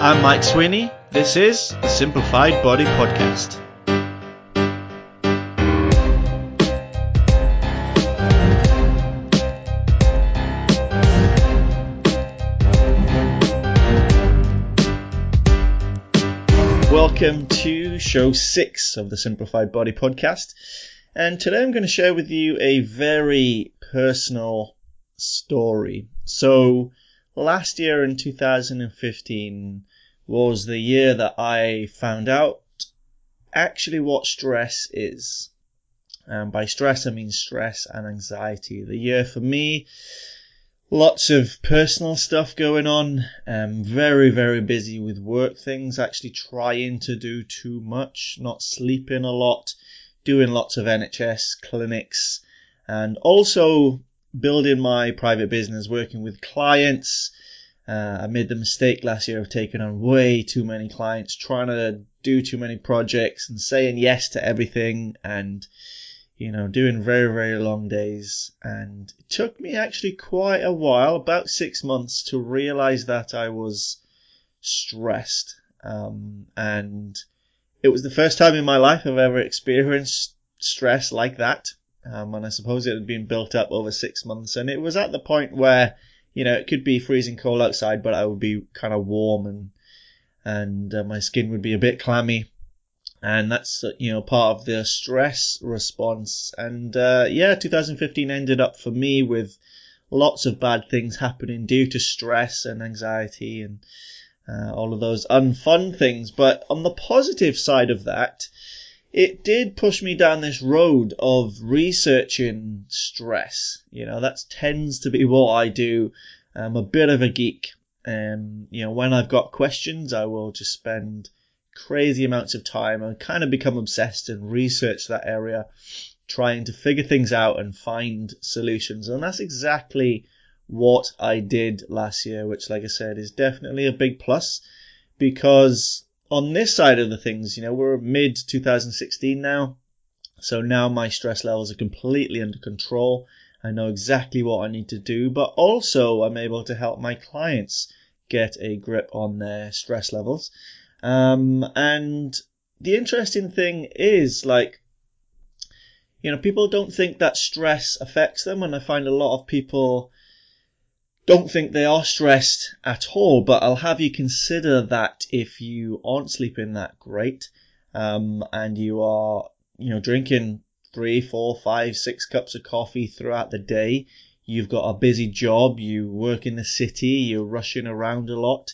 I'm Mike Sweeney. This is the Simplified Body Podcast. Welcome to show six of the Simplified Body Podcast. And today I'm going to share with you a very personal story. So, last year in 2015 was the year that I found out actually what stress is. And by stress, I mean stress and anxiety. The year for me, lots of personal stuff going on. Um, very, very busy with work things, actually trying to do too much, not sleeping a lot, doing lots of NHS clinics, and also building my private business, working with clients. Uh, I made the mistake last year of taking on way too many clients, trying to do too many projects and saying yes to everything and, you know, doing very, very long days. And it took me actually quite a while, about six months, to realize that I was stressed. Um, and it was the first time in my life I've ever experienced stress like that. Um, and I suppose it had been built up over six months. And it was at the point where, you know, it could be freezing cold outside, but I would be kind of warm and, and uh, my skin would be a bit clammy. And that's, uh, you know, part of the stress response. And, uh, yeah, 2015 ended up for me with lots of bad things happening due to stress and anxiety and, uh, all of those unfun things. But on the positive side of that, it did push me down this road of researching stress. You know, that tends to be what I do. I'm a bit of a geek. Um, you know, when I've got questions, I will just spend crazy amounts of time and kind of become obsessed and research that area, trying to figure things out and find solutions. And that's exactly what I did last year, which, like I said, is definitely a big plus because on this side of the things, you know, we're mid 2016 now. So now my stress levels are completely under control. I know exactly what I need to do, but also I'm able to help my clients get a grip on their stress levels. Um, and the interesting thing is like, you know, people don't think that stress affects them. And I find a lot of people don't think they are stressed at all, but I'll have you consider that if you aren't sleeping that great, um, and you are, you know, drinking three, four, five, six cups of coffee throughout the day, you've got a busy job, you work in the city, you're rushing around a lot.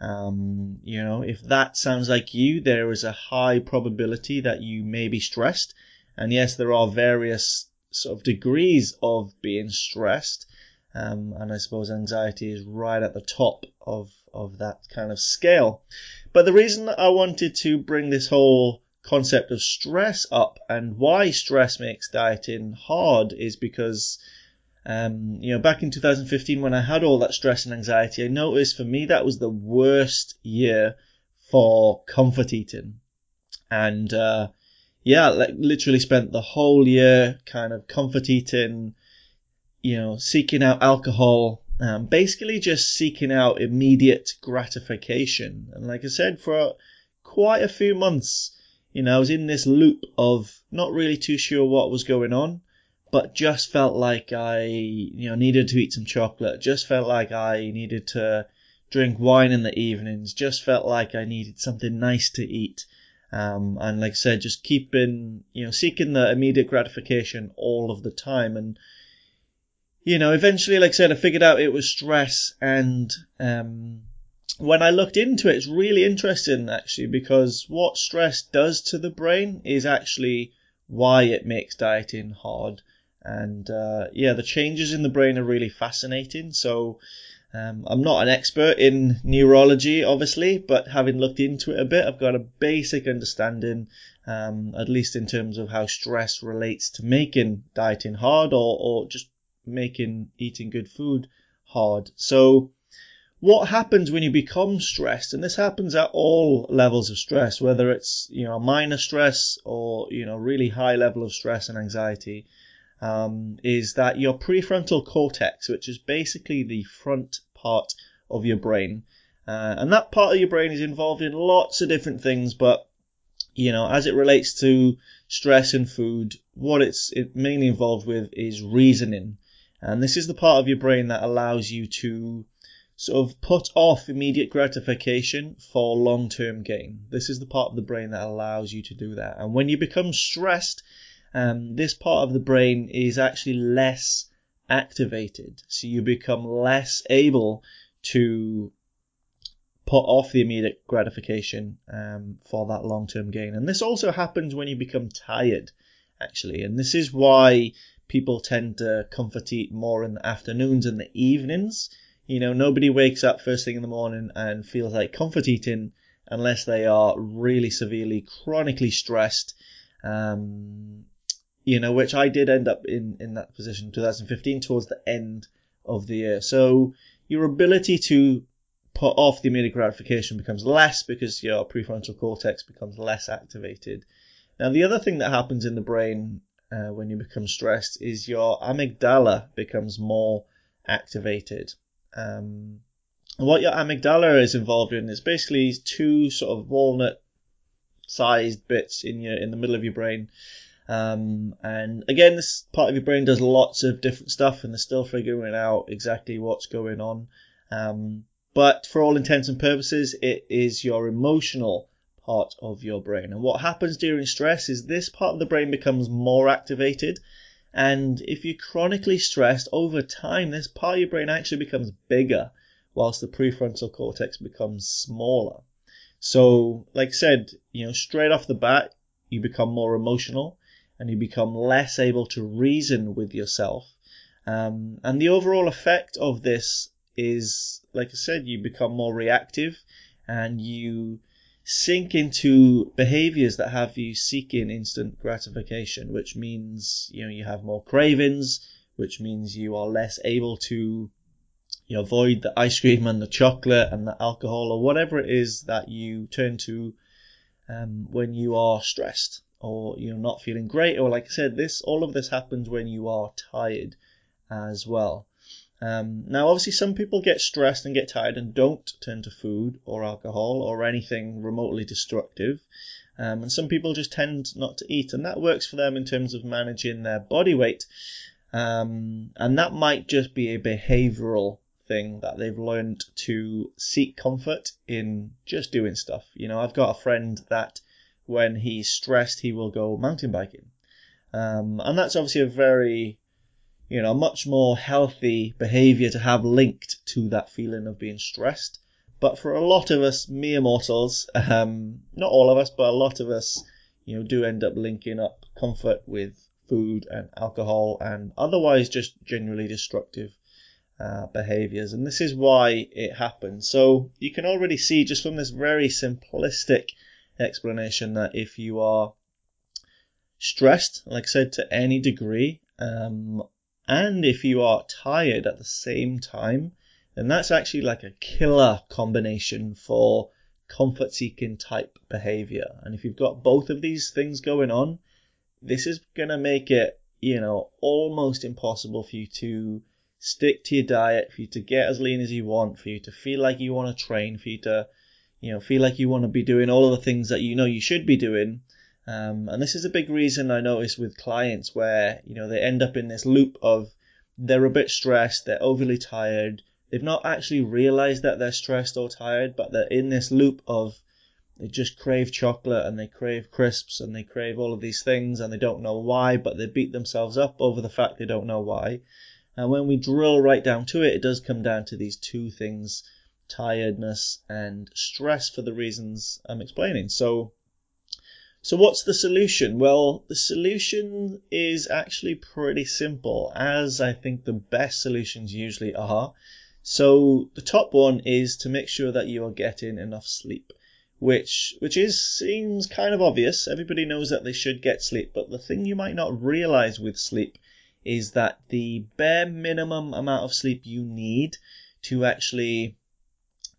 Um, you know, if that sounds like you, there is a high probability that you may be stressed. And yes, there are various sort of degrees of being stressed. Um, and I suppose anxiety is right at the top of, of that kind of scale. But the reason I wanted to bring this whole concept of stress up and why stress makes dieting hard is because, um, you know, back in 2015 when I had all that stress and anxiety, I noticed for me that was the worst year for comfort eating. And, uh, yeah, like literally spent the whole year kind of comfort eating, you know, seeking out alcohol, um, basically just seeking out immediate gratification. And like I said, for quite a few months, you know, I was in this loop of not really too sure what was going on, but just felt like I, you know, needed to eat some chocolate, just felt like I needed to drink wine in the evenings, just felt like I needed something nice to eat. Um, and like I said, just keeping, you know, seeking the immediate gratification all of the time. And you know, eventually, like I said, I figured out it was stress. And um, when I looked into it, it's really interesting actually because what stress does to the brain is actually why it makes dieting hard. And uh, yeah, the changes in the brain are really fascinating. So um, I'm not an expert in neurology, obviously, but having looked into it a bit, I've got a basic understanding, um, at least in terms of how stress relates to making dieting hard or, or just making eating good food hard. So, what happens when you become stressed? And this happens at all levels of stress, whether it's you know minor stress or you know really high level of stress and anxiety. Um, is that your prefrontal cortex, which is basically the front part of your brain, Uh, and that part of your brain is involved in lots of different things, but you know, as it relates to stress and food, what it's it mainly involved with is reasoning. And this is the part of your brain that allows you to sort of put off immediate gratification for long term gain. This is the part of the brain that allows you to do that. And when you become stressed, um, this part of the brain is actually less activated. So you become less able to put off the immediate gratification um, for that long term gain. And this also happens when you become tired, actually. And this is why people tend to comfort eat more in the afternoons and the evenings. You know, nobody wakes up first thing in the morning and feels like comfort eating unless they are really severely, chronically stressed. Um, you know, which I did end up in, in that position in 2015 towards the end of the year. So your ability to put off the immediate gratification becomes less because your prefrontal cortex becomes less activated. Now, the other thing that happens in the brain uh, when you become stressed is your amygdala becomes more activated. Um, what your amygdala is involved in is basically two sort of walnut sized bits in your in the middle of your brain. Um, and again, this part of your brain does lots of different stuff, and they're still figuring out exactly what's going on. Um, but for all intents and purposes, it is your emotional part of your brain. And what happens during stress is this part of the brain becomes more activated. And if you're chronically stressed over time, this part of your brain actually becomes bigger, whilst the prefrontal cortex becomes smaller. So, like I said, you know, straight off the bat, you become more emotional and you become less able to reason with yourself. Um, and the overall effect of this is, like I said, you become more reactive and you sink into behaviors that have you seeking instant gratification, which means, you know, you have more cravings, which means you are less able to you avoid the ice cream and the chocolate and the alcohol or whatever it is that you turn to um, when you are stressed or you're not feeling great. Or like I said this all of this happens when you are tired as well um, now, obviously, some people get stressed and get tired and don't turn to food or alcohol or anything remotely destructive. Um, and some people just tend not to eat, and that works for them in terms of managing their body weight. Um, and that might just be a behavioral thing that they've learned to seek comfort in just doing stuff. You know, I've got a friend that when he's stressed, he will go mountain biking. Um, and that's obviously a very you know, much more healthy behavior to have linked to that feeling of being stressed. But for a lot of us mere mortals, um, not all of us, but a lot of us, you know, do end up linking up comfort with food and alcohol and otherwise just generally destructive uh, behaviors. And this is why it happens. So you can already see just from this very simplistic explanation that if you are stressed, like I said, to any degree, um, and if you are tired at the same time, then that's actually like a killer combination for comfort seeking type behavior. And if you've got both of these things going on, this is going to make it, you know, almost impossible for you to stick to your diet, for you to get as lean as you want, for you to feel like you want to train, for you to, you know, feel like you want to be doing all of the things that you know you should be doing um, and this is a big reason I notice with clients where, you know, they end up in this loop of they're a bit stressed, they're overly tired, they've not actually realized that they're stressed or tired, but they're in this loop of they just crave chocolate and they crave crisps and they crave all of these things and they don't know why, but they beat themselves up over the fact they don't know why. And when we drill right down to it, it does come down to these two things tiredness and stress for the reasons I'm explaining. So, so what's the solution? Well, the solution is actually pretty simple, as I think the best solutions usually are. So the top one is to make sure that you are getting enough sleep, which which is seems kind of obvious. Everybody knows that they should get sleep, but the thing you might not realize with sleep is that the bare minimum amount of sleep you need to actually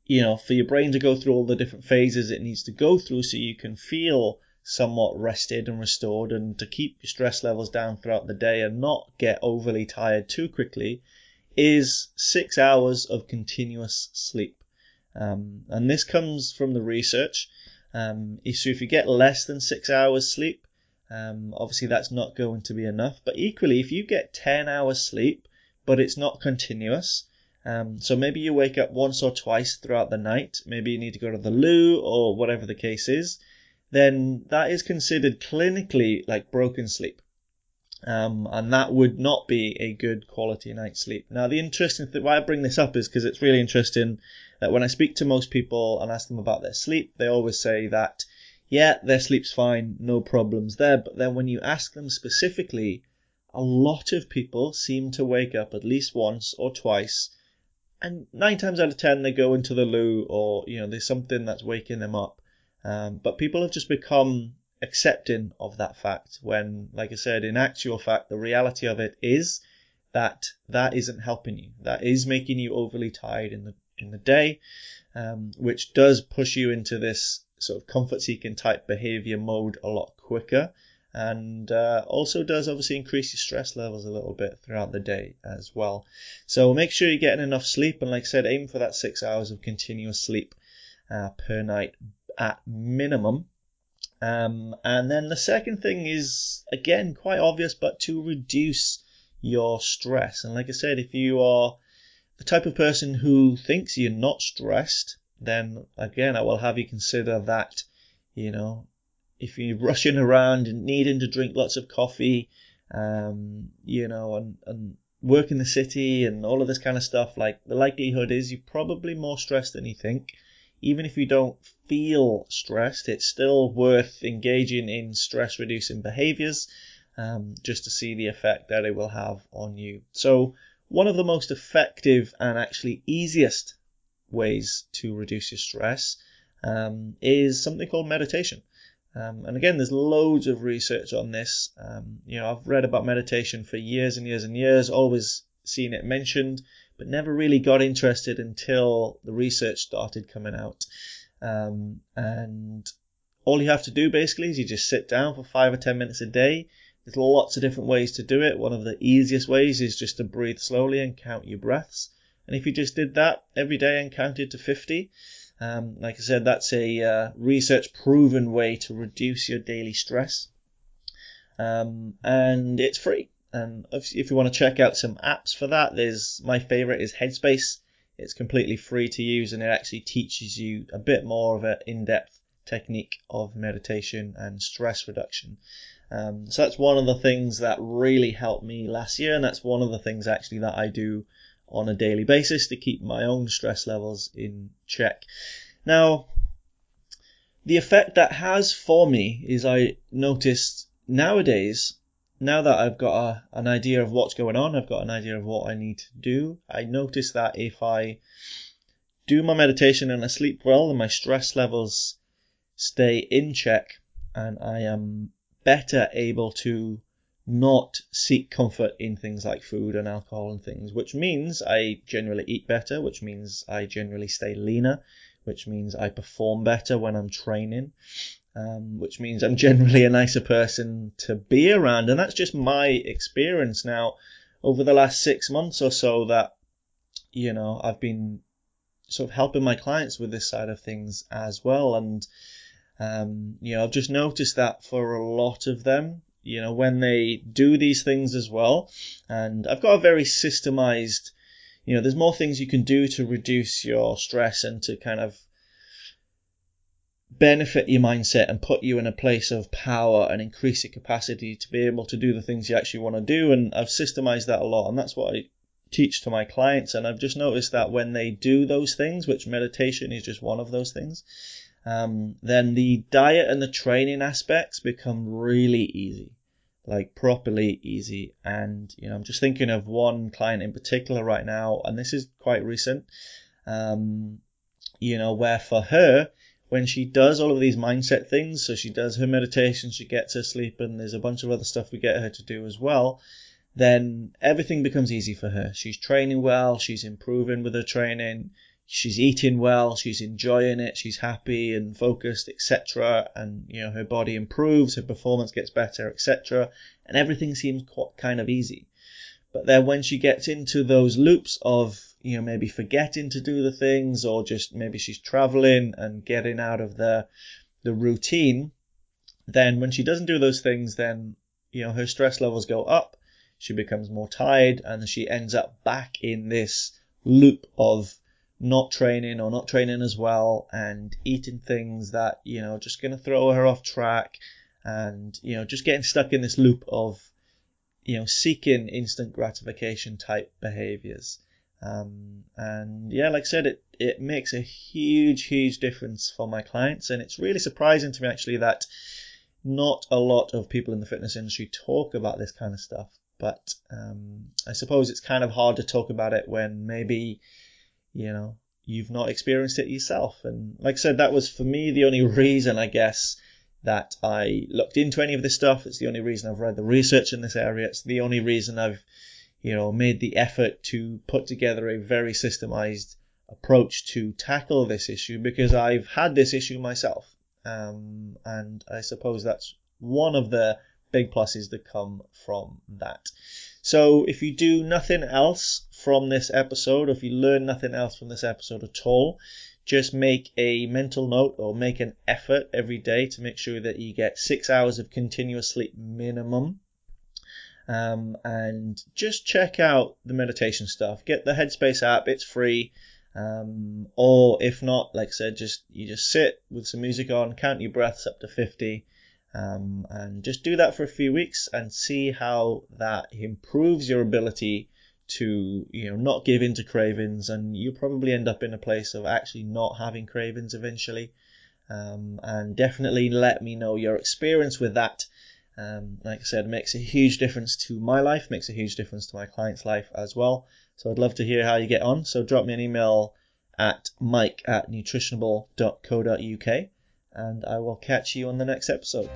you know, for your brain to go through all the different phases it needs to go through so you can feel somewhat rested and restored and to keep your stress levels down throughout the day and not get overly tired too quickly is six hours of continuous sleep. Um, and this comes from the research. Um, so if you get less than six hours sleep, um, obviously that's not going to be enough. But equally, if you get 10 hours sleep, but it's not continuous, um, so maybe you wake up once or twice throughout the night, maybe you need to go to the loo or whatever the case is, then that is considered clinically like broken sleep. Um, and that would not be a good quality night's sleep. Now, the interesting thing, why I bring this up is because it's really interesting that when I speak to most people and ask them about their sleep, they always say that, yeah, their sleep's fine, no problems there. But then when you ask them specifically, a lot of people seem to wake up at least once or twice, and nine times out of ten they go into the loo or you know there's something that's waking them up. Um, but people have just become accepting of that fact when, like I said, in actual fact, the reality of it is that that isn't helping you. That is making you overly tired in the in the day, um, which does push you into this sort of comfort seeking type behavior mode a lot quicker and uh, also does obviously increase your stress levels a little bit throughout the day as well. So make sure you're getting enough sleep, and like I said, aim for that six hours of continuous sleep uh, per night at minimum. Um, and then the second thing is again quite obvious, but to reduce your stress. And like I said, if you are the type of person who thinks you're not stressed, then again, I will have you consider that, you know, if you're rushing around and needing to drink lots of coffee, um, you know, and, and work in the city and all of this kind of stuff, like the likelihood is you're probably more stressed than you think. Even if you don't feel stressed, it's still worth engaging in stress reducing behaviors um, just to see the effect that it will have on you. So, one of the most effective and actually easiest ways to reduce your stress um, is something called meditation. Um, and again, there's loads of research on this. Um, you know, I've read about meditation for years and years and years, always seen it mentioned, but never really got interested until the research started coming out. Um, and all you have to do basically is you just sit down for five or ten minutes a day. There's lots of different ways to do it. One of the easiest ways is just to breathe slowly and count your breaths. And if you just did that every day and counted to 50, um, like I said, that's a uh, research proven way to reduce your daily stress. Um, and it's free. And if, if you want to check out some apps for that, there's my favorite is Headspace. It's completely free to use and it actually teaches you a bit more of an in-depth technique of meditation and stress reduction. Um, so that's one of the things that really helped me last year, and that's one of the things actually that I do on a daily basis to keep my own stress levels in check. Now, the effect that has for me is I noticed nowadays, now that I've got a, an idea of what's going on, I've got an idea of what I need to do, I notice that if I do my meditation and I sleep well and my stress levels stay in check and I am better able to not seek comfort in things like food and alcohol and things, which means I generally eat better, which means I generally stay leaner, which means I perform better when I'm training, um, which means I'm generally a nicer person to be around. And that's just my experience now over the last six months or so that, you know, I've been sort of helping my clients with this side of things as well. And, um, you know, I've just noticed that for a lot of them, you know, when they do these things as well. And I've got a very systemized, you know, there's more things you can do to reduce your stress and to kind of benefit your mindset and put you in a place of power and increase your capacity to be able to do the things you actually want to do. And I've systemized that a lot. And that's what I teach to my clients. And I've just noticed that when they do those things, which meditation is just one of those things, um, then the diet and the training aspects become really easy, like properly easy. And you know, I'm just thinking of one client in particular right now, and this is quite recent. Um, you know, where for her, when she does all of these mindset things, so she does her meditation, she gets her sleep, and there's a bunch of other stuff we get her to do as well. Then everything becomes easy for her. She's training well, she's improving with her training, she's eating well, she's enjoying it, she's happy and focused, etc. And you know her body improves, her performance gets better, etc. And everything seems quite kind of easy. But then when she gets into those loops of, you know, maybe forgetting to do the things or just maybe she's traveling and getting out of the, the routine, then when she doesn't do those things, then, you know, her stress levels go up, she becomes more tired and she ends up back in this loop of not training or not training as well and eating things that, you know, just going to throw her off track and, you know, just getting stuck in this loop of you know, seeking instant gratification type behaviors. Um, and yeah, like I said, it, it makes a huge, huge difference for my clients. And it's really surprising to me actually that not a lot of people in the fitness industry talk about this kind of stuff. But um, I suppose it's kind of hard to talk about it when maybe, you know, you've not experienced it yourself. And like I said, that was for me the only reason, I guess, that I looked into any of this stuff. It's the only reason I've read the research in this area. It's the only reason I've, you know, made the effort to put together a very systemized approach to tackle this issue because I've had this issue myself. Um, and I suppose that's one of the big pluses that come from that. So if you do nothing else from this episode, if you learn nothing else from this episode at all, just make a mental note or make an effort every day to make sure that you get six hours of continuous sleep minimum. Um, and just check out the meditation stuff. Get the Headspace app; it's free. Um, or if not, like I said, just you just sit with some music on, count your breaths up to 50, um, and just do that for a few weeks and see how that improves your ability to you know not give in to cravings and you probably end up in a place of actually not having cravings eventually um, and definitely let me know your experience with that um, like I said makes a huge difference to my life makes a huge difference to my client's life as well so I'd love to hear how you get on so drop me an email at mike at nutritionable.co.uk and I will catch you on the next episode.